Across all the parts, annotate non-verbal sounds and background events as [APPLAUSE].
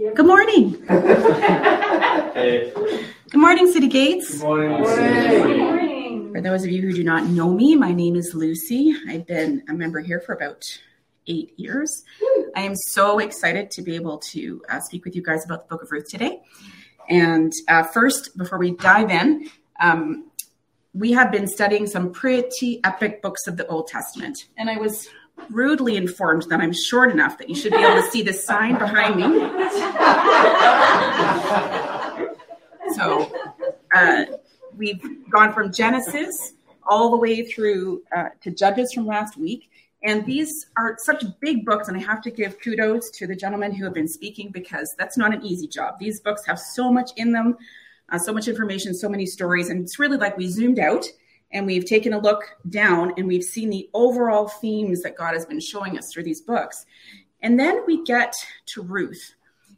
Good morning. Hey. Good morning, City Gates. Good morning. Good morning. For those of you who do not know me, my name is Lucy. I've been a member here for about eight years. I am so excited to be able to uh, speak with you guys about the Book of Ruth today. And uh, first, before we dive in, um, we have been studying some pretty epic books of the Old Testament. And I was rudely informed that I'm short enough that you should be able to see the sign behind me. So uh, we've gone from Genesis all the way through uh, to Judges from last week. And these are such big books, and I have to give kudos to the gentlemen who have been speaking because that's not an easy job. These books have so much in them, uh, so much information, so many stories, and it's really like we zoomed out and we've taken a look down and we've seen the overall themes that God has been showing us through these books. And then we get to Ruth,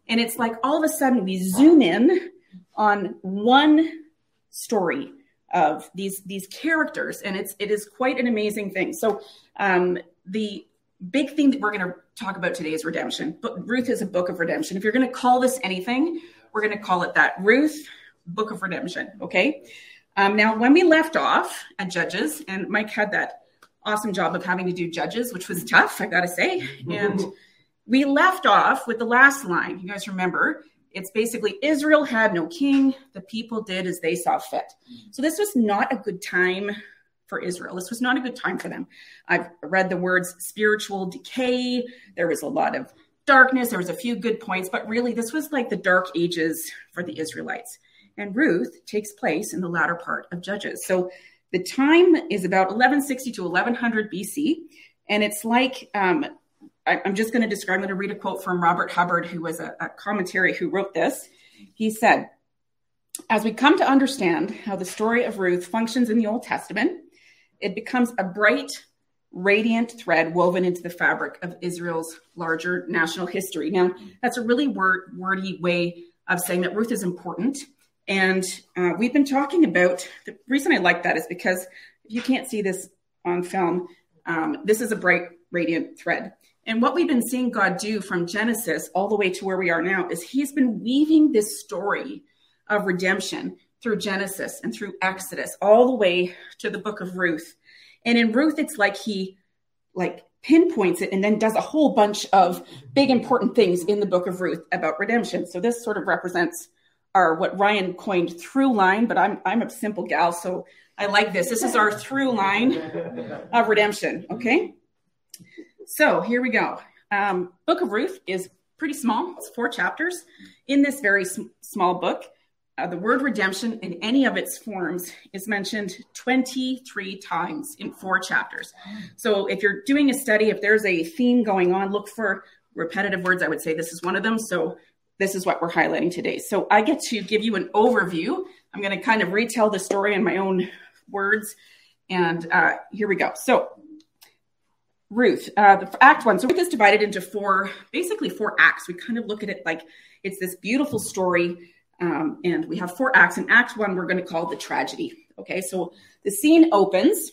and it's like all of a sudden we zoom in on one story of these these characters. And it's it is quite an amazing thing. So um the big thing that we're going to talk about today is redemption. But ruth is a book of redemption. If you're going to call this anything we're going to call it that. Ruth book of redemption okay um, now when we left off at judges and mike had that awesome job of having to do judges which was tough i gotta say and we left off with the last line you guys remember it's basically Israel had no king. The people did as they saw fit. So this was not a good time for Israel. This was not a good time for them. I've read the words spiritual decay. There was a lot of darkness. There was a few good points, but really this was like the dark ages for the Israelites. And Ruth takes place in the latter part of Judges. So the time is about 1160 to 1100 BC. And it's like um, I, am just going to describe, I'm going to read a quote from Robert Hubbard, who was a, a commentary who wrote this. He said, As we come to understand how the story of Ruth functions in the Old Testament, it becomes a bright, radiant thread woven into the fabric of Israel's larger national history. Now, that's a really word, wordy way of saying that Ruth is important. And uh, we've been talking about the reason I like that is because if you can't see this on film, um, this is a bright, radiant thread. And what we've been seeing God do from Genesis all the way to where we are now is He's been weaving this story of redemption through Genesis and through Exodus all the way to the book of Ruth. And in Ruth, it's like He like pinpoints it and then does a whole bunch of big important things in the book of Ruth about redemption. So this sort of represents our what Ryan coined through line, but I'm I'm a simple gal, so I like this. This is our through line [LAUGHS] of redemption. Okay. So here we go. Um, book of Ruth is pretty small. It's four chapters. In this very sm- small book, uh, the word redemption in any of its forms is mentioned 23 times in four chapters. So if you're doing a study, if there's a theme going on, look for repetitive words. I would say this is one of them. So this is what we're highlighting today. So I get to give you an overview. I'm going to kind of retell the story in my own words. And uh, here we go. So Ruth, uh, the Act One. So Ruth is divided into four, basically four acts. We kind of look at it like it's this beautiful story, um, and we have four acts. And Act One, we're going to call the tragedy. Okay, so the scene opens,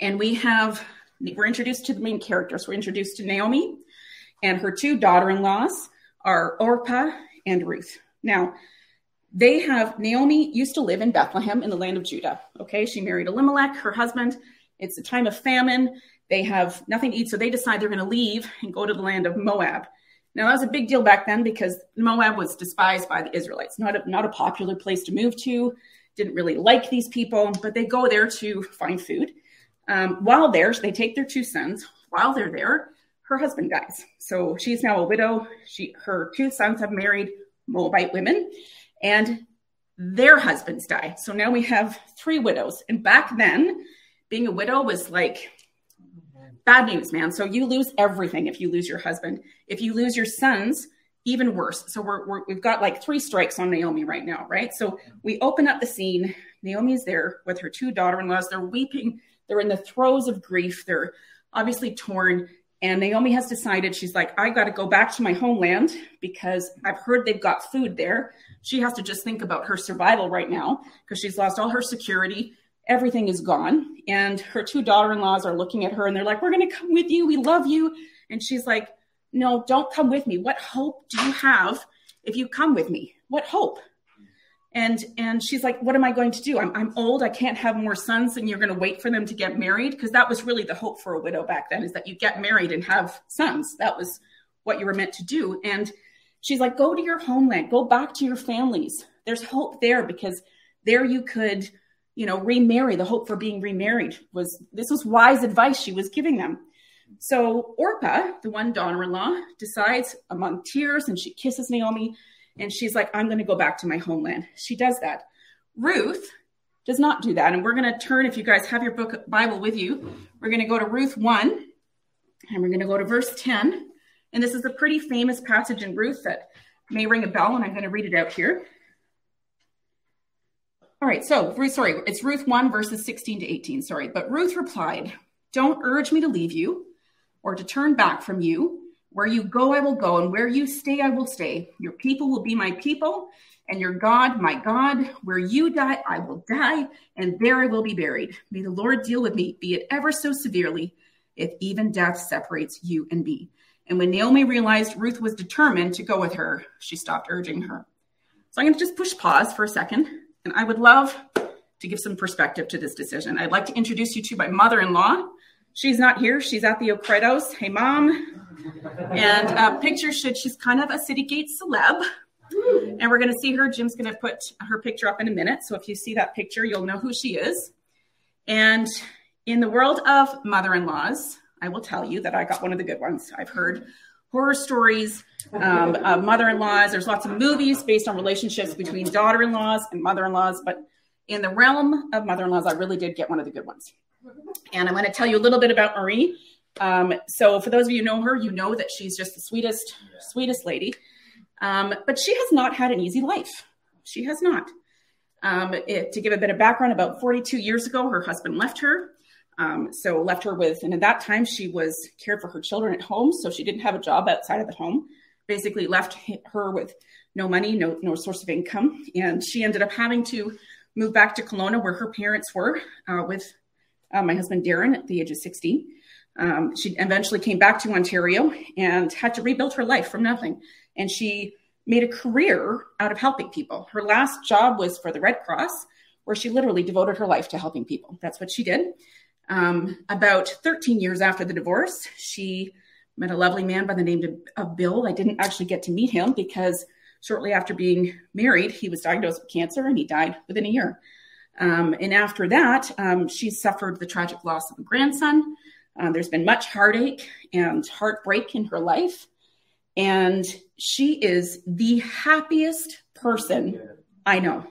and we have we're introduced to the main characters. We're introduced to Naomi, and her two daughter-in-laws are Orpah and Ruth. Now, they have Naomi used to live in Bethlehem in the land of Judah. Okay, she married Elimelech, her husband. It's a time of famine they have nothing to eat, so they decide they're going to leave and go to the land of Moab. Now that was a big deal back then because Moab was despised by the Israelites, not a, not a popular place to move to. Didn't really like these people, but they go there to find food. Um, while there, they take their two sons. While they're there, her husband dies, so she's now a widow. She her two sons have married Moabite women, and their husbands die. So now we have three widows. And back then, being a widow was like bad news, man. So you lose everything if you lose your husband. If you lose your sons, even worse. So we're, we have got like three strikes on Naomi right now, right? So we open up the scene. Naomi's there with her two daughter-in-laws. They're weeping. They're in the throes of grief. They're obviously torn. And Naomi has decided she's like, I got to go back to my homeland because I've heard they've got food there. She has to just think about her survival right now because she's lost all her security everything is gone. And her two daughter in laws are looking at her and they're like, We're going to come with you. We love you. And she's like, no, don't come with me. What hope do you have if you come with me? What hope? And and she's like, what am I going to do? I'm I'm old. I can't have more sons, and you're going to wait for them to get married because that was really the hope for a widow back then is that you get married and have sons. That was what you were meant to do. And she's like, go to your homeland, go back to your families. There's hope there because there you could, you know, remarry. The hope for being remarried was this was wise advice she was giving them. So Orpah, the one daughter-in-law, decides among tears and she kisses Naomi and she's like, I'm going to go back to my homeland. She does that. Ruth does not do that. And we're going to turn, if you guys have your book Bible with you, we're going to go to Ruth 1 and we're going to go to verse 10. And this is a pretty famous passage in Ruth that may ring a bell, and I'm going to read it out here. All right, so Ruth, sorry, it's Ruth 1, verses 16 to 18, sorry. But Ruth replied, Don't urge me to leave you or to turn back from you. Where you go, I will go, and where you stay, I will stay. Your people will be my people, and your God, my God. Where you die, I will die, and there I will be buried. May the Lord deal with me, be it ever so severely, if even death separates you and me. And when Naomi realized Ruth was determined to go with her, she stopped urging her. So I'm going to just push pause for a second. And I would love to give some perspective to this decision. I'd like to introduce you to my mother in law. She's not here, she's at the Okredos. Hey, mom. And uh, picture should she's kind of a City Gate celeb. And we're going to see her. Jim's going to put her picture up in a minute. So if you see that picture, you'll know who she is. And in the world of mother in laws, I will tell you that I got one of the good ones. I've heard horror stories um, of mother-in-laws. There's lots of movies based on relationships between daughter-in-laws and mother-in-laws, but in the realm of mother-in-laws, I really did get one of the good ones. And I'm going to tell you a little bit about Marie. Um, so for those of you who know her, you know that she's just the sweetest, yeah. sweetest lady. Um, but she has not had an easy life. She has not. Um, it, to give a bit of background, about 42 years ago, her husband left her. Um, so left her with, and at that time she was cared for her children at home, so she didn't have a job outside of the home. Basically, left her with no money, no no source of income, and she ended up having to move back to Kelowna, where her parents were, uh, with uh, my husband Darren at the age of 60. Um, she eventually came back to Ontario and had to rebuild her life from nothing, and she made a career out of helping people. Her last job was for the Red Cross, where she literally devoted her life to helping people. That's what she did. Um, about 13 years after the divorce, she met a lovely man by the name of Bill. I didn't actually get to meet him because shortly after being married, he was diagnosed with cancer and he died within a year. Um, and after that, um, she suffered the tragic loss of a grandson. Um, there's been much heartache and heartbreak in her life. And she is the happiest person I know.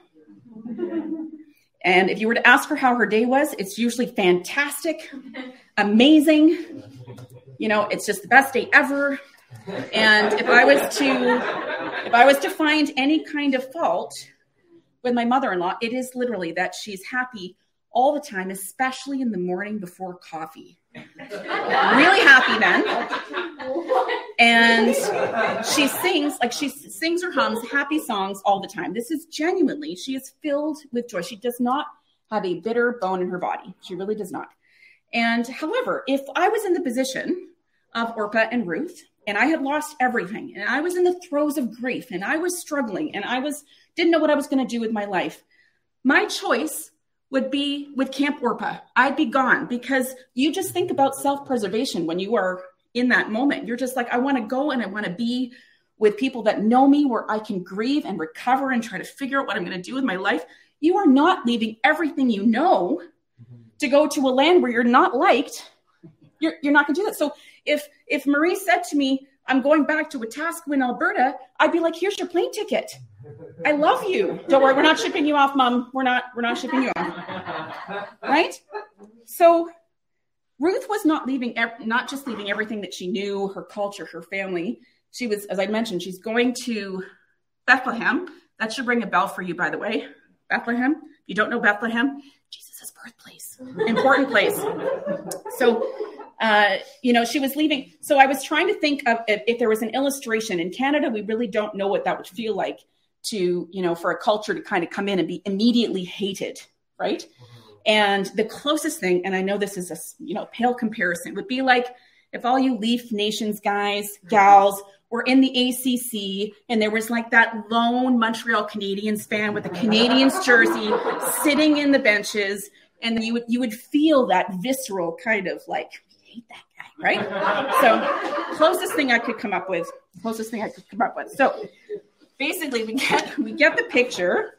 And if you were to ask her how her day was, it's usually fantastic, amazing. You know, it's just the best day ever. And if I was to if I was to find any kind of fault with my mother-in-law, it is literally that she's happy all the time, especially in the morning before coffee. really happy then. And she sings, like she sings or hums happy songs all the time. This is genuinely, she is filled with joy. She does not have a bitter bone in her body. She really does not. And however, if I was in the position of Orpah and Ruth, and I had lost everything, and I was in the throes of grief, and I was struggling, and I was didn't know what I was going to do with my life, my choice would be with Camp Orpah. I'd be gone because you just think about self preservation when you are in that moment. You're just like, I want to go and I want to be with people that know me where I can grieve and recover and try to figure out what I'm going to do with my life. You are not leaving everything you know mm-hmm. to go to a land where you're not liked. You're, you're not going to do that. So if if Marie said to me, I'm going back to Wetaskiwin, Alberta, I'd be like, here's your plane ticket. I love you. Don't worry, we're not shipping you off, mom. We're not, we're not shipping you off. Right? So Ruth was not leaving, not just leaving everything that she knew, her culture, her family. She was, as I mentioned, she's going to Bethlehem. That should ring a bell for you, by the way. Bethlehem. If you don't know Bethlehem, Jesus' birthplace, important place. So, uh, you know, she was leaving. So I was trying to think of if, if there was an illustration in Canada, we really don't know what that would feel like to, you know, for a culture to kind of come in and be immediately hated, right? Mm-hmm. And the closest thing, and I know this is a, you know, pale comparison, would be like if all you Leaf Nations guys, gals, were in the ACC and there was like that lone Montreal Canadiens fan with a Canadiens jersey [LAUGHS] sitting in the benches, and you would you would feel that visceral kind of like hate that guy, right? [LAUGHS] So closest thing I could come up with, closest thing I could come up with. So basically, we get [LAUGHS] we get the picture.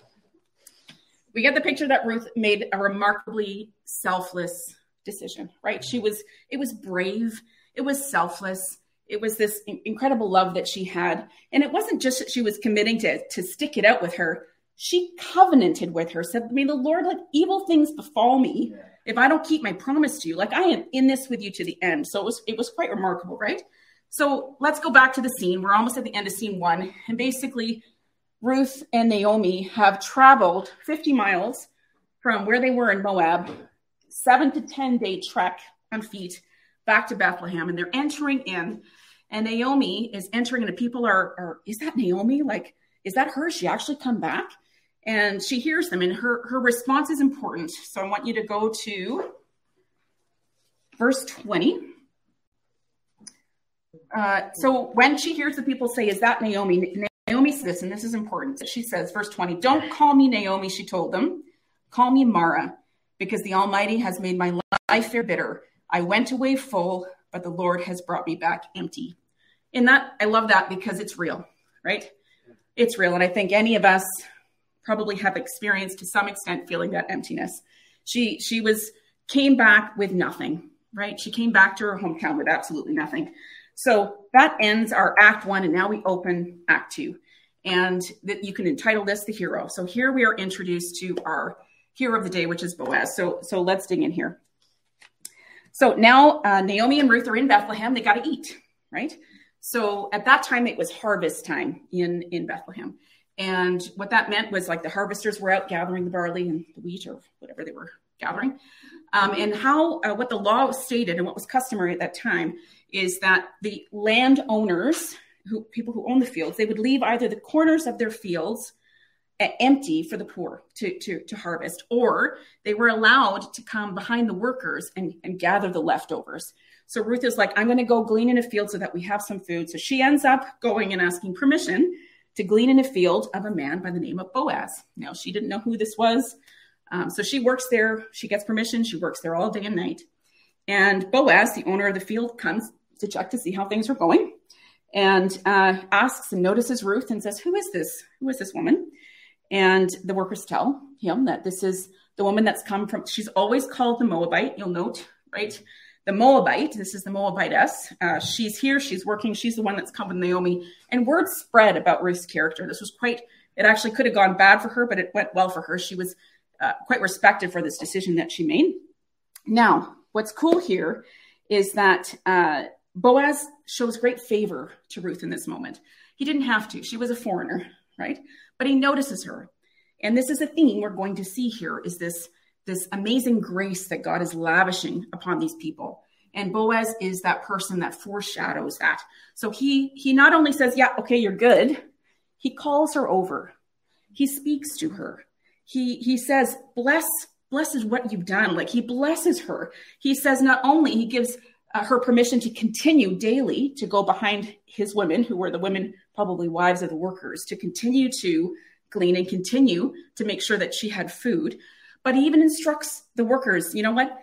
We get the picture that Ruth made a remarkably selfless decision, right? She was it was brave, it was selfless it was this incredible love that she had. And it wasn't just that she was committing to, to stick it out with her. She covenanted with her, said, May the Lord let evil things befall me if I don't keep my promise to you. Like I am in this with you to the end. So it was it was quite remarkable, right? So let's go back to the scene. We're almost at the end of scene one. And basically, Ruth and Naomi have traveled 50 miles from where they were in Moab, seven to 10 day trek on feet back to Bethlehem. And they're entering in and Naomi is entering, and the people are, are, is that Naomi? Like, is that her? She actually come back? And she hears them, and her, her response is important. So I want you to go to verse 20. Uh, so when she hears the people say, Is that Naomi? Naomi says this, and this is important. She says, verse 20, Don't call me Naomi, she told them. Call me Mara, because the Almighty has made my life bitter. I went away full, but the Lord has brought me back empty. And that, I love that because it's real, right? It's real. And I think any of us probably have experienced to some extent feeling that emptiness. She, she was, came back with nothing, right? She came back to her hometown with absolutely nothing. So that ends our act one. And now we open act two. And that you can entitle this the hero. So here we are introduced to our hero of the day, which is Boaz. So, so let's dig in here. So now uh, Naomi and Ruth are in Bethlehem. They got to eat, right? So at that time, it was harvest time in, in Bethlehem. And what that meant was like the harvesters were out gathering the barley and the wheat or whatever they were gathering. Um, and how, uh, what the law stated and what was customary at that time is that the landowners, who people who own the fields, they would leave either the corners of their fields empty for the poor to, to, to harvest, or they were allowed to come behind the workers and, and gather the leftovers. So Ruth is like, I'm going to go glean in a field so that we have some food. So she ends up going and asking permission to glean in a field of a man by the name of Boaz. Now, she didn't know who this was. Um, so she works there. She gets permission. She works there all day and night. And Boaz, the owner of the field, comes to check to see how things are going and uh, asks and notices Ruth and says, Who is this? Who is this woman? And the workers tell him that this is the woman that's come from, she's always called the Moabite, you'll note, right? The Moabite, this is the Moabitess. Uh, she's here, she's working, she's the one that's come with Naomi. And word spread about Ruth's character. This was quite, it actually could have gone bad for her, but it went well for her. She was uh, quite respected for this decision that she made. Now, what's cool here is that uh, Boaz shows great favor to Ruth in this moment. He didn't have to, she was a foreigner, right? but he notices her. And this is a theme we're going to see here is this, this amazing grace that God is lavishing upon these people. And Boaz is that person that foreshadows that. So he he not only says, "Yeah, okay, you're good." He calls her over. He speaks to her. He he says, "Bless blesses what you've done." Like he blesses her. He says not only he gives uh, her permission to continue daily to go behind his women, who were the women, probably wives of the workers, to continue to glean and continue to make sure that she had food. But he even instructs the workers, you know what?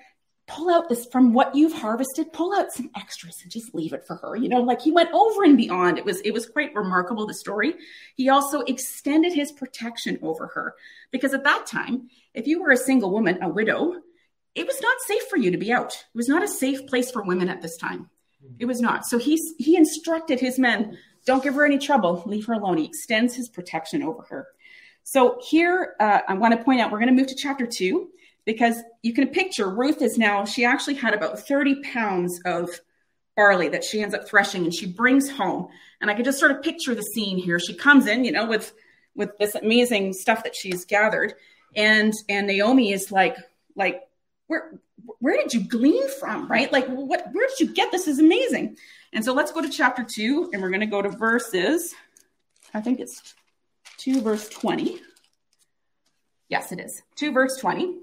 Pull out this from what you've harvested, pull out some extras and just leave it for her. You know, like he went over and beyond. It was it was quite remarkable the story. He also extended his protection over her because at that time, if you were a single woman, a widow, it was not safe for you to be out. It was not a safe place for women at this time. It was not. So he he instructed his men, don't give her any trouble, leave her alone. He extends his protection over her. So here, uh, I want to point out, we're going to move to chapter two because you can picture Ruth is now, she actually had about 30 pounds of barley that she ends up threshing and she brings home. And I can just sort of picture the scene here. She comes in, you know, with, with this amazing stuff that she's gathered. And, and Naomi is like, like, where where did you glean from right like what where did you get this is amazing and so let's go to chapter 2 and we're going to go to verses i think it's 2 verse 20 yes it is 2 verse 20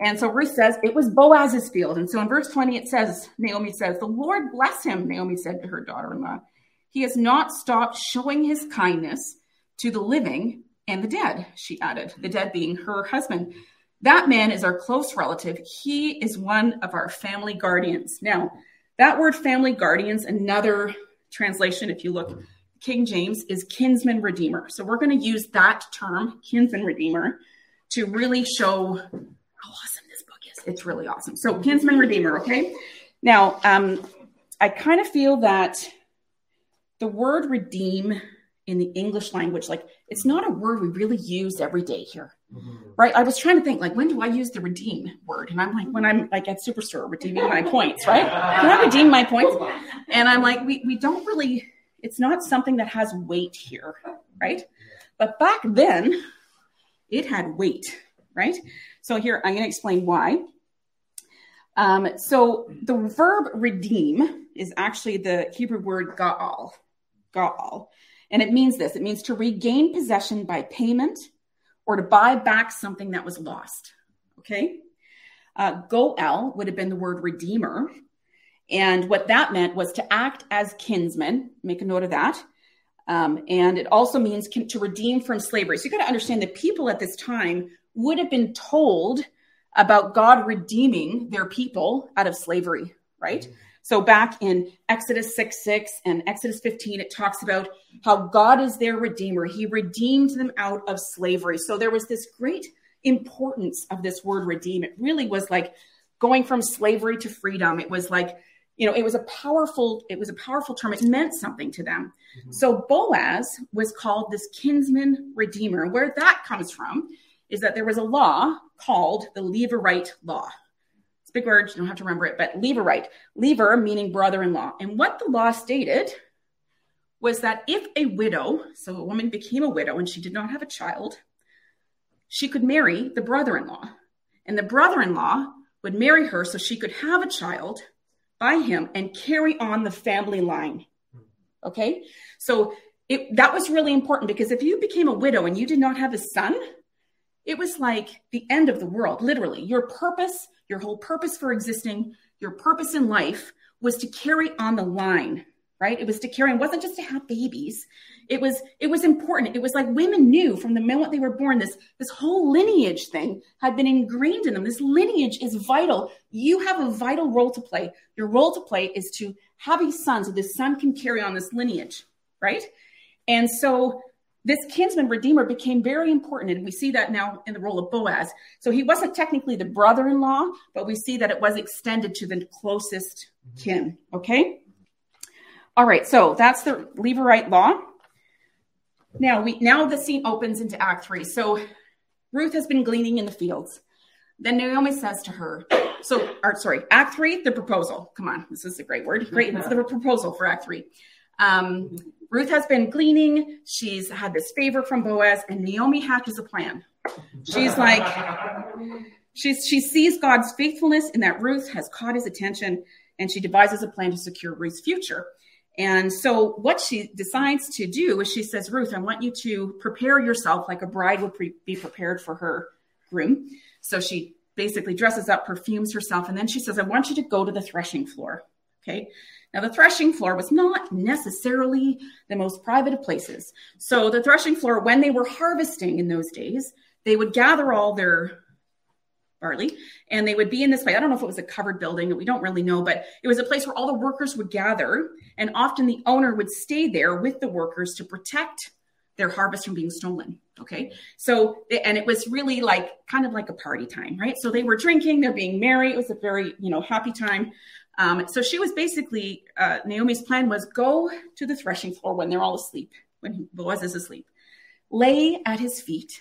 And so Ruth says it was Boaz's field. And so in verse 20, it says, Naomi says, The Lord bless him, Naomi said to her daughter in law. He has not stopped showing his kindness to the living and the dead, she added, the dead being her husband. That man is our close relative. He is one of our family guardians. Now, that word family guardians, another translation, if you look, King James, is kinsman redeemer. So we're going to use that term, kinsman redeemer, to really show how awesome this book is. It's really awesome. So, kinsman redeemer, okay? Now, um, I kind of feel that the word redeem in the English language, like it's not a word we really use every day here. Mm-hmm. Right. I was trying to think like when do I use the redeem word? And I'm like, when I'm like at Superstore redeeming my points, right? Can I redeem my points? And I'm like, we, we don't really, it's not something that has weight here, right? But back then, it had weight, right? So here I'm going to explain why. Um, so the verb redeem is actually the Hebrew word ga'al, ga'al. And it means this it means to regain possession by payment or to buy back something that was lost. Okay? Uh, goel would have been the word redeemer. And what that meant was to act as kinsman. Make a note of that. Um, and it also means to redeem from slavery. So you got to understand that people at this time would have been told about God redeeming their people out of slavery, right? Mm-hmm. So back in Exodus 6 6 and Exodus 15, it talks about how God is their redeemer. He redeemed them out of slavery. So there was this great importance of this word redeem. It really was like going from slavery to freedom. It was like, you know, it was a powerful, it was a powerful term. It meant something to them. Mm-hmm. So Boaz was called this kinsman redeemer. Where that comes from is that there was a law called the Levirate law. It's a big word, you don't have to remember it, but Levirate. Lever meaning brother in law. And what the law stated was that if a widow, so a woman became a widow and she did not have a child, she could marry the brother in law. And the brother in law would marry her so she could have a child by him and carry on the family line. Okay? So it, that was really important because if you became a widow and you did not have a son, it was like the end of the world, literally. Your purpose your whole purpose for existing, your purpose in life was to carry on the line, right? It was to carry, it wasn't just to have babies. It was, it was important. It was like women knew from the moment they were born, this, this whole lineage thing had been ingrained in them. This lineage is vital. You have a vital role to play. Your role to play is to have a son so this son can carry on this lineage, right? And so this kinsman redeemer became very important. And we see that now in the role of Boaz. So he wasn't technically the brother in law, but we see that it was extended to the closest kin. Okay. All right. So that's the Levirate law. Now we now the scene opens into Act Three. So Ruth has been gleaning in the fields. Then Naomi says to her, so or, sorry, Act Three, the proposal. Come on, this is a great word. Great, it's the [LAUGHS] proposal for Act Three. Um, Ruth has been gleaning. She's had this favor from Boaz, and Naomi hatches a plan. She's like, she's, she sees God's faithfulness in that Ruth has caught his attention, and she devises a plan to secure Ruth's future. And so, what she decides to do is she says, Ruth, I want you to prepare yourself like a bride would pre- be prepared for her groom. So, she basically dresses up, perfumes herself, and then she says, I want you to go to the threshing floor. Okay. Now, the threshing floor was not necessarily the most private of places. So, the threshing floor, when they were harvesting in those days, they would gather all their barley and they would be in this place. I don't know if it was a covered building, we don't really know, but it was a place where all the workers would gather. And often the owner would stay there with the workers to protect their harvest from being stolen. Okay. So, and it was really like kind of like a party time, right? So they were drinking, they're being merry. It was a very, you know, happy time. Um, so she was basically, uh, Naomi's plan was go to the threshing floor when they're all asleep, when Boaz is asleep, lay at his feet,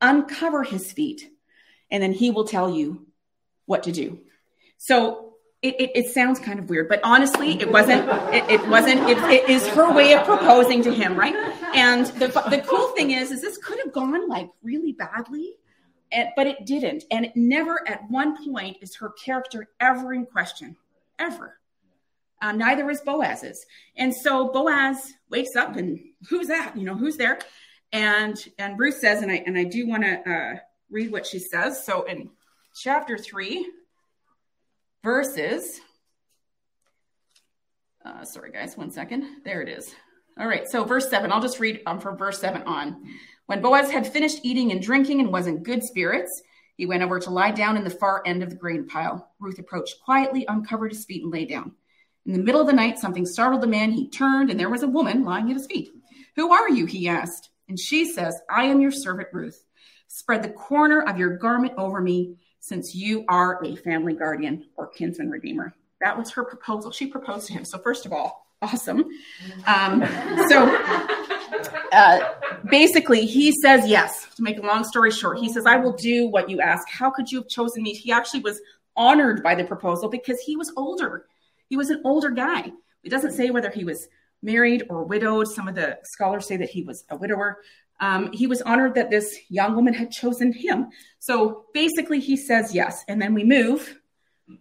uncover his feet, and then he will tell you what to do. So it, it, it sounds kind of weird, but honestly, it wasn't. It, it wasn't. It, it is her way of proposing to him, right? And the the cool thing is, is this could have gone like really badly, and, but it didn't. And it never at one point is her character ever in question, ever. Um, neither is Boaz's. And so Boaz wakes up and who's that? You know, who's there? And and Ruth says, and I and I do want to uh, read what she says. So in chapter 3, verses. Uh, sorry, guys, one second. There it is. All right, so verse 7, I'll just read um, from verse 7 on. When Boaz had finished eating and drinking and was in good spirits, he went over to lie down in the far end of the grain pile. Ruth approached quietly, uncovered his feet, and lay down. In the middle of the night, something startled the man. He turned, and there was a woman lying at his feet. Who are you? he asked. And she says, I am your servant Ruth. Spread the corner of your garment over me, since you are a family guardian or kinsman redeemer. That was her proposal. She proposed to him. So, first of all, awesome. Um, so, uh, basically, he says yes. To make a long story short, he says, I will do what you ask. How could you have chosen me? He actually was honored by the proposal because he was older. He was an older guy. It doesn't say whether he was married or widowed. Some of the scholars say that he was a widower. Um, he was honored that this young woman had chosen him. So basically, he says yes. And then we move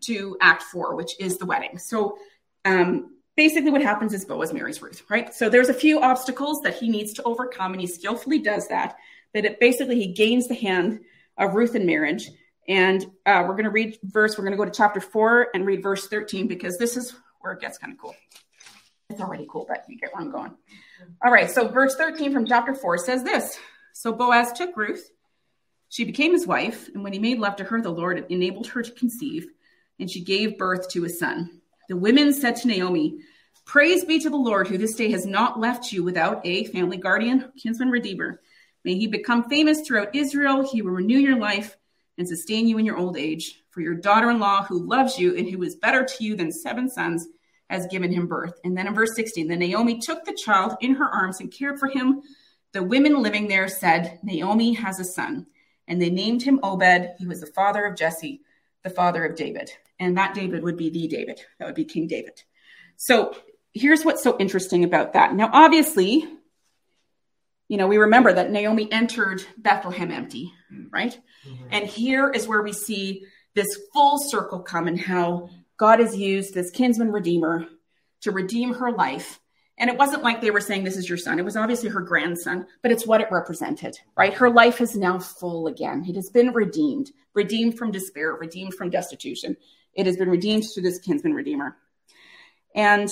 to Act Four, which is the wedding. So um, basically, what happens is Boaz marries Ruth, right? So there's a few obstacles that he needs to overcome, and he skillfully does that. That it basically he gains the hand of Ruth in marriage. And uh, we're going to read verse. We're going to go to chapter four and read verse 13 because this is where it gets kind of cool. It's already cool, but you get where I'm going. All right, so verse 13 from chapter 4 says this So Boaz took Ruth. She became his wife, and when he made love to her, the Lord enabled her to conceive, and she gave birth to a son. The women said to Naomi, Praise be to the Lord, who this day has not left you without a family guardian, kinsman redeemer. May he become famous throughout Israel. He will renew your life and sustain you in your old age. For your daughter in law, who loves you and who is better to you than seven sons, has given him birth. And then in verse 16, then Naomi took the child in her arms and cared for him. The women living there said, Naomi has a son. And they named him Obed. He was the father of Jesse, the father of David. And that David would be the David. That would be King David. So here's what's so interesting about that. Now, obviously, you know, we remember that Naomi entered Bethlehem empty, right? Mm-hmm. And here is where we see this full circle come and how God has used this kinsman redeemer to redeem her life. And it wasn't like they were saying, This is your son. It was obviously her grandson, but it's what it represented, right? Her life is now full again. It has been redeemed, redeemed from despair, redeemed from destitution. It has been redeemed through this kinsman redeemer. And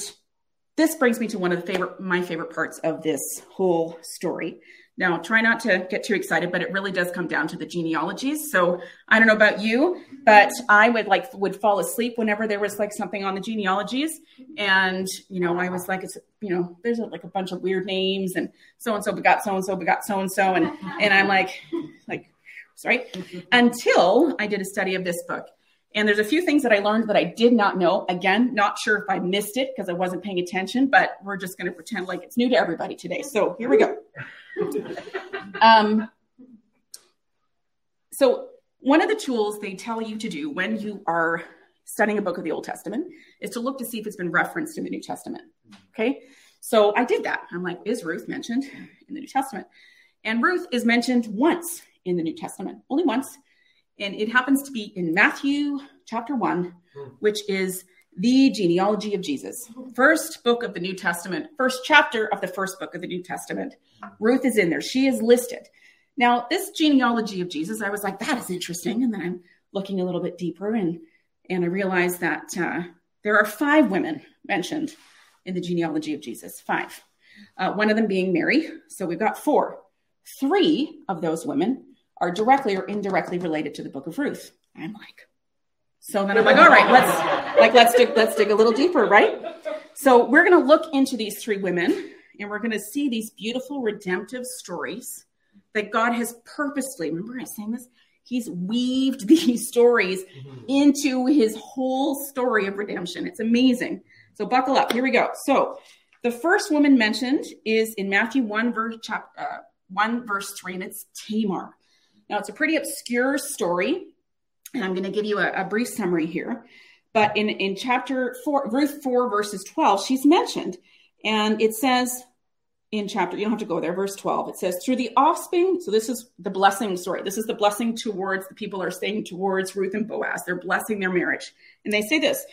this brings me to one of the favorite, my favorite parts of this whole story. Now, try not to get too excited, but it really does come down to the genealogies. So I don't know about you, but I would like would fall asleep whenever there was like something on the genealogies, and you know I was like, it's you know there's like a bunch of weird names, and so and so begot so and so begot so and so, and and I'm like, like, sorry, until I did a study of this book. And there's a few things that I learned that I did not know. Again, not sure if I missed it because I wasn't paying attention, but we're just going to pretend like it's new to everybody today. So here we go. [LAUGHS] um, so, one of the tools they tell you to do when you are studying a book of the Old Testament is to look to see if it's been referenced in the New Testament. Okay. So I did that. I'm like, is Ruth mentioned in the New Testament? And Ruth is mentioned once in the New Testament, only once. And it happens to be in Matthew chapter 1, which is the genealogy of Jesus. First book of the New Testament, first chapter of the first book of the New Testament. Ruth is in there. She is listed. Now, this genealogy of Jesus, I was like, that is interesting. And then I'm looking a little bit deeper and and I realized that uh, there are five women mentioned in the genealogy of Jesus. Five. Uh, one of them being Mary. So we've got four. Three of those women are directly or indirectly related to the book of Ruth. I'm like, so then I'm like, all right, let's like let's dig let's dig a little deeper, right? So we're gonna look into these three women and we're gonna see these beautiful redemptive stories that God has purposely, remember I'm saying this? He's weaved [LAUGHS] these stories mm-hmm. into his whole story of redemption. It's amazing. So buckle up. Here we go. So the first woman mentioned is in Matthew 1 verse chapter uh, 1 verse 3 and it's Tamar. Now it's a pretty obscure story and I'm going to give you a, a brief summary here. But in, in chapter 4, Ruth 4, verses 12, she's mentioned. And it says in chapter, you don't have to go there, verse 12, it says, through the offspring, so this is the blessing story. This is the blessing towards the people are saying towards Ruth and Boaz. They're blessing their marriage. And they say this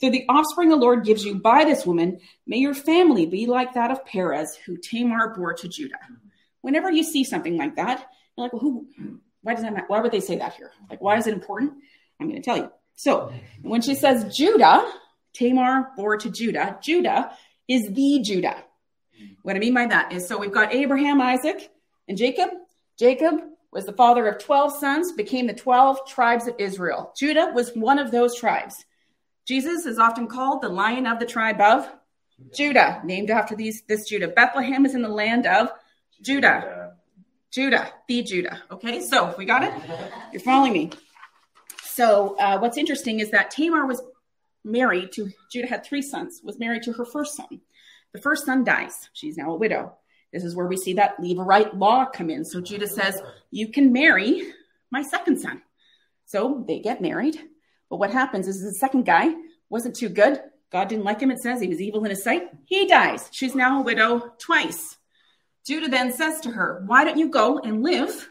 through the offspring the Lord gives you by this woman, may your family be like that of Perez, who Tamar bore to Judah. Whenever you see something like that, you're like, well, who, Why does that matter? Why would they say that here? Like, why is it important? I'm going to tell you. So when she says Judah, Tamar bore to Judah, Judah is the Judah. What I mean by that is so we've got Abraham, Isaac, and Jacob. Jacob was the father of 12 sons, became the 12 tribes of Israel. Judah was one of those tribes. Jesus is often called the lion of the tribe of Judah, named after these this Judah. Bethlehem is in the land of Judah. Judah, the Judah. Okay, so we got it? You're following me. So uh, what's interesting is that Tamar was married to Judah had three sons, was married to her first son. The first son dies. She's now a widow. This is where we see that Levirate law come in. So Judah says, You can marry my second son. So they get married. But what happens is the second guy wasn't too good. God didn't like him, it says. He was evil in his sight. He dies. She's now a widow twice. Judah then says to her, Why don't you go and live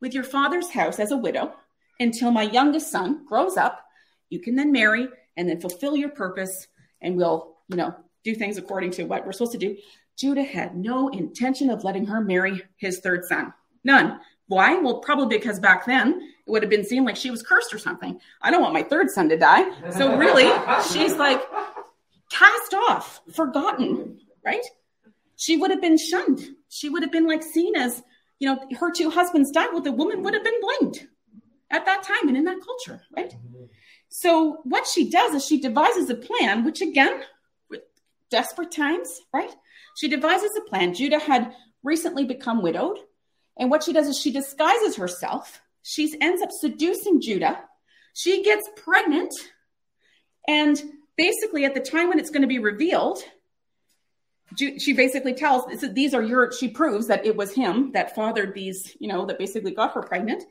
with your father's house as a widow until my youngest son grows up? You can then marry and then fulfill your purpose, and we'll, you know, do things according to what we're supposed to do. Judah had no intention of letting her marry his third son. None. Why? Well, probably because back then it would have been seen like she was cursed or something. I don't want my third son to die. So really, she's like cast off, forgotten, right? She would have been shunned. She would have been like seen as, you know, her two husbands died. Well, the woman would have been blamed at that time and in that culture, right? So what she does is she devises a plan, which again, with desperate times, right? She devises a plan. Judah had recently become widowed. And what she does is she disguises herself. She ends up seducing Judah. She gets pregnant. And basically, at the time when it's going to be revealed, she basically tells these are your, she proves that it was him that fathered these, you know, that basically got her pregnant.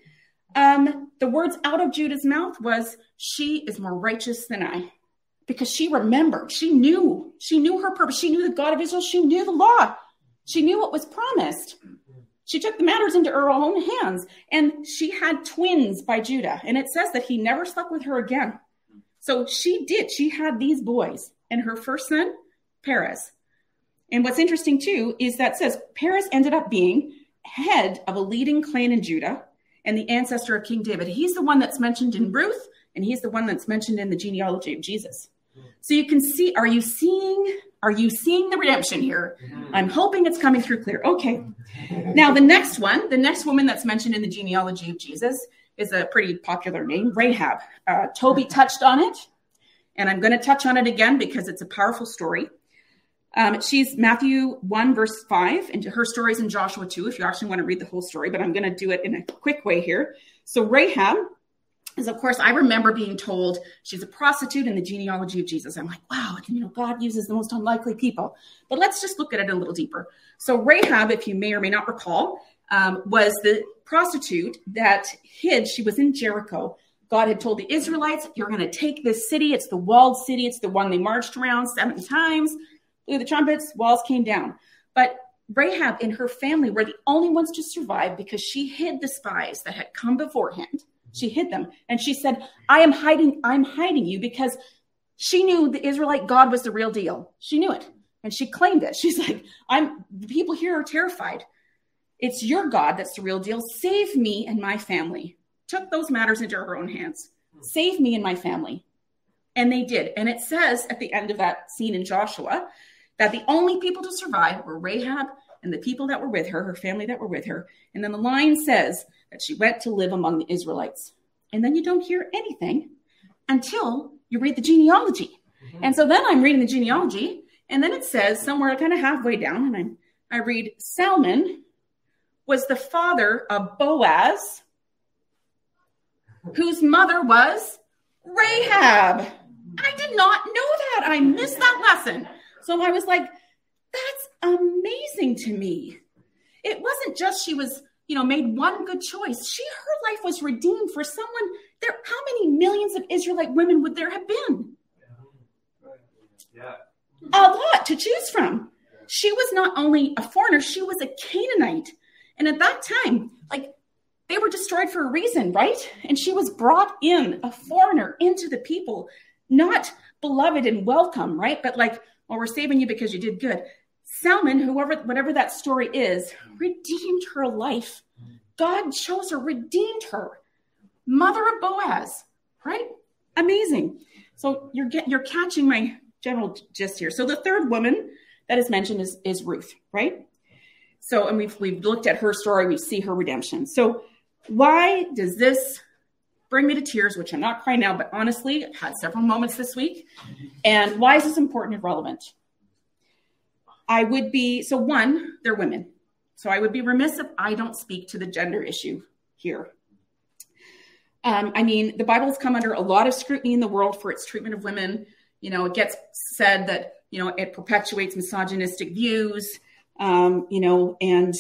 Um, the words out of Judah's mouth was, She is more righteous than I because she remembered, she knew, she knew her purpose, she knew the God of Israel, she knew the law, she knew what was promised. She took the matters into her own hands, and she had twins by Judah. And it says that he never slept with her again. So she did. She had these boys, and her first son, Perez. And what's interesting too is that says Perez ended up being head of a leading clan in Judah and the ancestor of King David. He's the one that's mentioned in Ruth, and he's the one that's mentioned in the genealogy of Jesus. So you can see, are you seeing, are you seeing the redemption here? I'm hoping it's coming through clear. Okay. Now the next one, the next woman that's mentioned in the genealogy of Jesus is a pretty popular name, Rahab. Uh, Toby touched on it, and I'm going to touch on it again because it's a powerful story. Um, she's Matthew 1, verse 5, and her story's in Joshua 2, if you actually want to read the whole story, but I'm going to do it in a quick way here. So Rahab is of course I remember being told she's a prostitute in the genealogy of Jesus. I'm like, wow, you know, God uses the most unlikely people. But let's just look at it a little deeper. So Rahab, if you may or may not recall, um, was the prostitute that hid. She was in Jericho. God had told the Israelites, "You're going to take this city. It's the walled city. It's the one they marched around seven times. The trumpets. Walls came down." But Rahab and her family were the only ones to survive because she hid the spies that had come beforehand she hid them. And she said, I am hiding, I'm hiding you because she knew the Israelite God was the real deal. She knew it. And she claimed it. [LAUGHS] She's like, I'm the people here are terrified. It's your God that's the real deal. Save me and my family. Took those matters into her own hands. Save me and my family. And they did. And it says at the end of that scene in Joshua that the only people to survive were Rahab and the people that were with her, her family that were with her. And then the line says that she went to live among the Israelites. And then you don't hear anything until you read the genealogy. Mm-hmm. And so then I'm reading the genealogy, and then it says somewhere kind of halfway down, and I, I read Salmon was the father of Boaz, whose mother was Rahab. I did not know that. I missed that lesson. So I was like, that's amazing to me. It wasn't just she was you know, made one good choice. She, her life was redeemed for someone. There, how many millions of Israelite women would there have been? Yeah. A lot to choose from. She was not only a foreigner, she was a Canaanite. And at that time, like they were destroyed for a reason, right? And she was brought in, a foreigner, into the people, not beloved and welcome, right? But like, well, we're saving you because you did good. Salmon, whoever, whatever that story is, redeemed her life God chose her, redeemed her, mother of Boaz, right? Amazing. So you're get, you're catching my general gist here. So the third woman that is mentioned is, is Ruth, right? So, and we've we've looked at her story, we see her redemption. So, why does this bring me to tears? Which I'm not crying now, but honestly, I've had several moments this week. And why is this important and relevant? I would be so one, they're women. So I would be remiss if I don't speak to the gender issue here. Um, I mean, the Bible's come under a lot of scrutiny in the world for its treatment of women. You know, it gets said that you know it perpetuates misogynistic views um, you know, and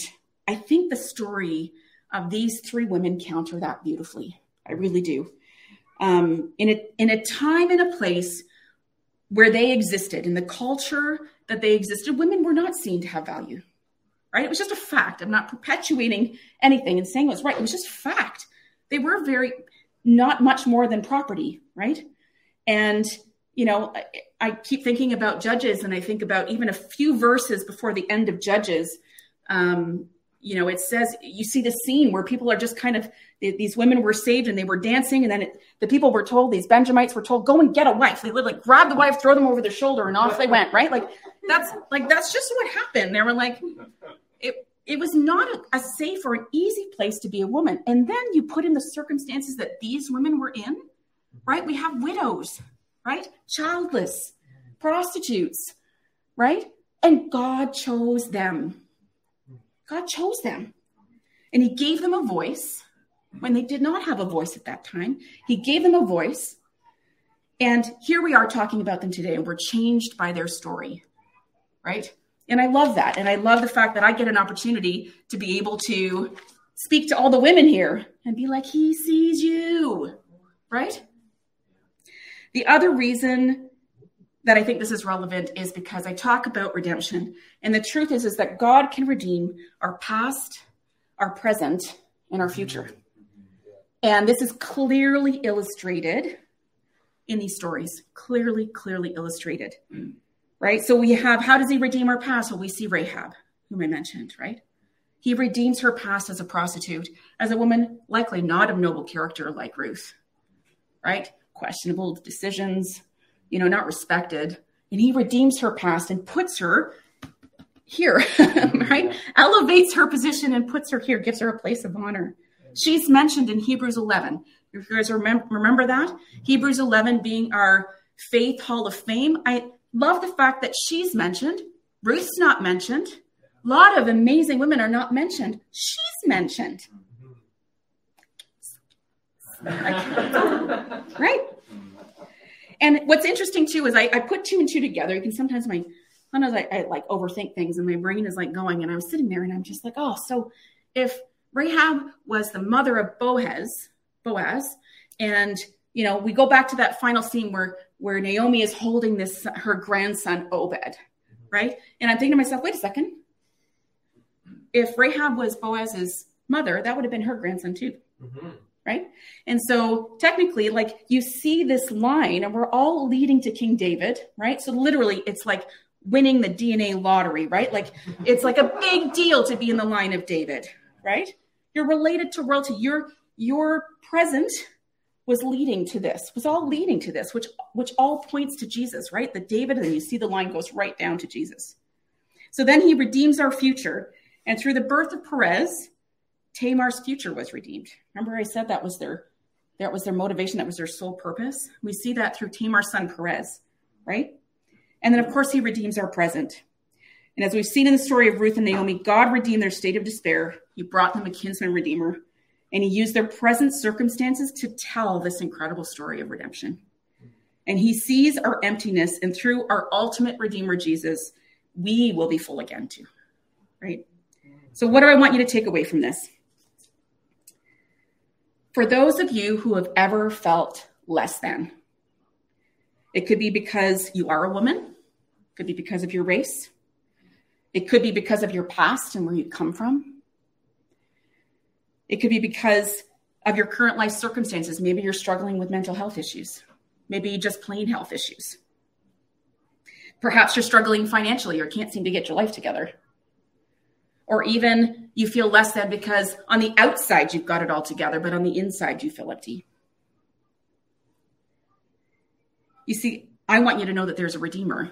I think the story of these three women counter that beautifully. I really do. Um, in a in a time and a place where they existed, in the culture that they existed, women were not seen to have value. Right? It was just a fact. I'm not perpetuating anything and saying it was right. It was just fact. They were very not much more than property, right? And you know, I, I, keep thinking about Judges, and I think about even a few verses before the end of Judges. Um, you know, it says you see the scene where people are just kind of these women were saved and they were dancing, and then it, the people were told these Benjamites were told, "Go and get a wife." They like grab the wife, throw them over their shoulder, and off they went. Right? Like that's like that's just what happened. They were like, it it was not a, a safe or an easy place to be a woman. And then you put in the circumstances that these women were in. Right? We have widows right? Childless, prostitutes, right? And God chose them. God chose them. And He gave them a voice when they did not have a voice at that time. He gave them a voice. And here we are talking about them today, and we're changed by their story, right? And I love that. And I love the fact that I get an opportunity to be able to speak to all the women here and be like, He sees you, right? The other reason that I think this is relevant is because I talk about redemption. And the truth is, is that God can redeem our past, our present, and our future. And this is clearly illustrated in these stories. Clearly, clearly illustrated. Right? So we have how does he redeem our past? Well, we see Rahab, whom I mentioned, right? He redeems her past as a prostitute, as a woman likely not of noble character like Ruth, right? questionable decisions, you know, not respected. And he redeems her past and puts her here, [LAUGHS] right? Elevates her position and puts her here, gives her a place of honor. She's mentioned in Hebrews 11. If you guys remember, remember that? Hebrews 11 being our faith hall of fame. I love the fact that she's mentioned. Ruth's not mentioned. A lot of amazing women are not mentioned. She's mentioned. Mm-hmm. right? And what's interesting too is I, I, put two and two together. You can sometimes my sometimes I, I like overthink things and my brain is like going. And I was sitting there and I'm just like, oh, so if Rahab was the mother of Boaz, Boaz, and you know, we go back to that final scene where where Naomi is holding this her grandson Obed, right? And I'm thinking to myself, wait a second. If Rahab was Boaz's mother, that would have been her grandson too. Mm-hmm right? And so technically, like you see this line, and we're all leading to King David, right? So literally, it's like winning the DNA lottery, right? Like it's like a big deal to be in the line of David, right? You're related to royalty. Your your present was leading to this, was all leading to this, which which all points to Jesus, right? The David, and you see the line goes right down to Jesus. So then he redeems our future. And through the birth of Perez, Tamar's future was redeemed. Remember, I said that was their that was their motivation, that was their sole purpose. We see that through Tamar's son Perez, right? And then, of course, he redeems our present. And as we've seen in the story of Ruth and Naomi, God redeemed their state of despair. He brought them a kinsman redeemer, and he used their present circumstances to tell this incredible story of redemption. And he sees our emptiness, and through our ultimate redeemer, Jesus, we will be full again too, right? So, what do I want you to take away from this? For those of you who have ever felt less than, it could be because you are a woman, it could be because of your race, it could be because of your past and where you come from. It could be because of your current life circumstances. Maybe you're struggling with mental health issues, maybe just plain health issues. Perhaps you're struggling financially or can't seem to get your life together. Or even you feel less than because on the outside you've got it all together, but on the inside you feel empty. You see, I want you to know that there's a Redeemer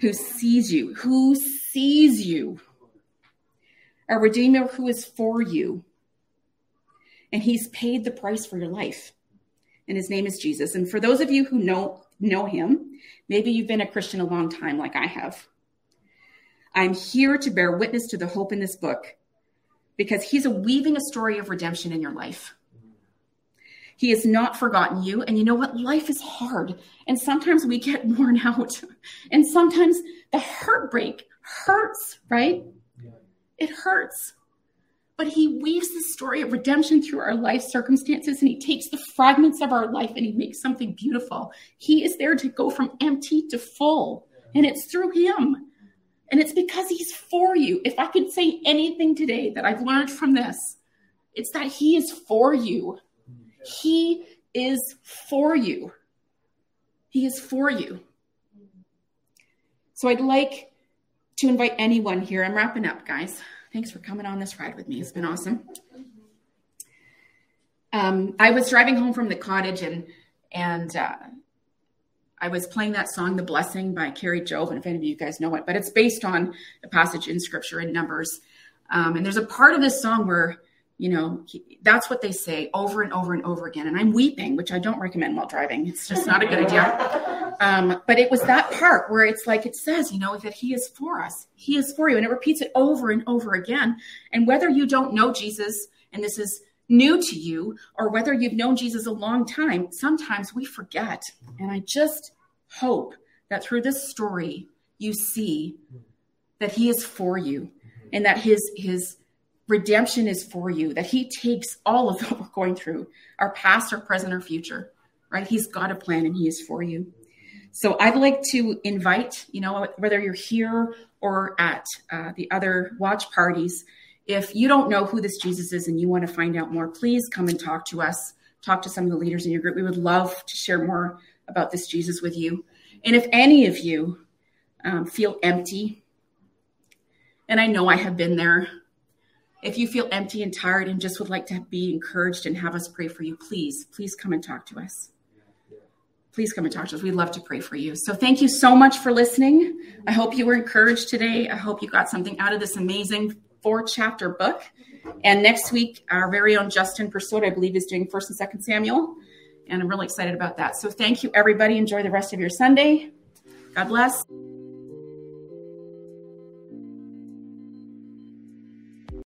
who sees you, who sees you, a Redeemer who is for you. And he's paid the price for your life. And his name is Jesus. And for those of you who know know him, maybe you've been a Christian a long time like I have. I'm here to bear witness to the hope in this book because he's a weaving a story of redemption in your life. He has not forgotten you. And you know what? Life is hard. And sometimes we get [LAUGHS] worn out. And sometimes the heartbreak hurts, right? Yeah. It hurts. But he weaves the story of redemption through our life circumstances and he takes the fragments of our life and he makes something beautiful. He is there to go from empty to full. And it's through him. And it's because he's for you. If I could say anything today that I've learned from this, it's that he is for you. He is for you. He is for you. So I'd like to invite anyone here. I'm wrapping up, guys. Thanks for coming on this ride with me. It's been awesome. Um, I was driving home from the cottage and and uh, I was playing that song, The Blessing by Kari Jobe. And if any of you guys know it, but it's based on a passage in scripture in Numbers. Um, and there's a part of this song where, you know, he, that's what they say over and over and over again. And I'm weeping, which I don't recommend while driving. It's just not a good idea. [LAUGHS] Um, but it was that part where it's like it says, you know, that He is for us, He is for you. And it repeats it over and over again. And whether you don't know Jesus, and this is new to you or whether you've known Jesus a long time, sometimes we forget. And I just hope that through this story, you see that he is for you and that his, his redemption is for you, that he takes all of what we're going through, our past, our present, our future, right? He's got a plan and he is for you. So I'd like to invite, you know, whether you're here or at uh, the other watch parties, if you don't know who this Jesus is and you want to find out more, please come and talk to us. Talk to some of the leaders in your group. We would love to share more about this Jesus with you. And if any of you um, feel empty, and I know I have been there, if you feel empty and tired and just would like to be encouraged and have us pray for you, please, please come and talk to us. Please come and talk to us. We'd love to pray for you. So, thank you so much for listening. I hope you were encouraged today. I hope you got something out of this amazing four chapter book. And next week, our very own Justin Pursuit, I believe, is doing First and Second Samuel, and I'm really excited about that. So thank you, everybody. Enjoy the rest of your Sunday. God bless.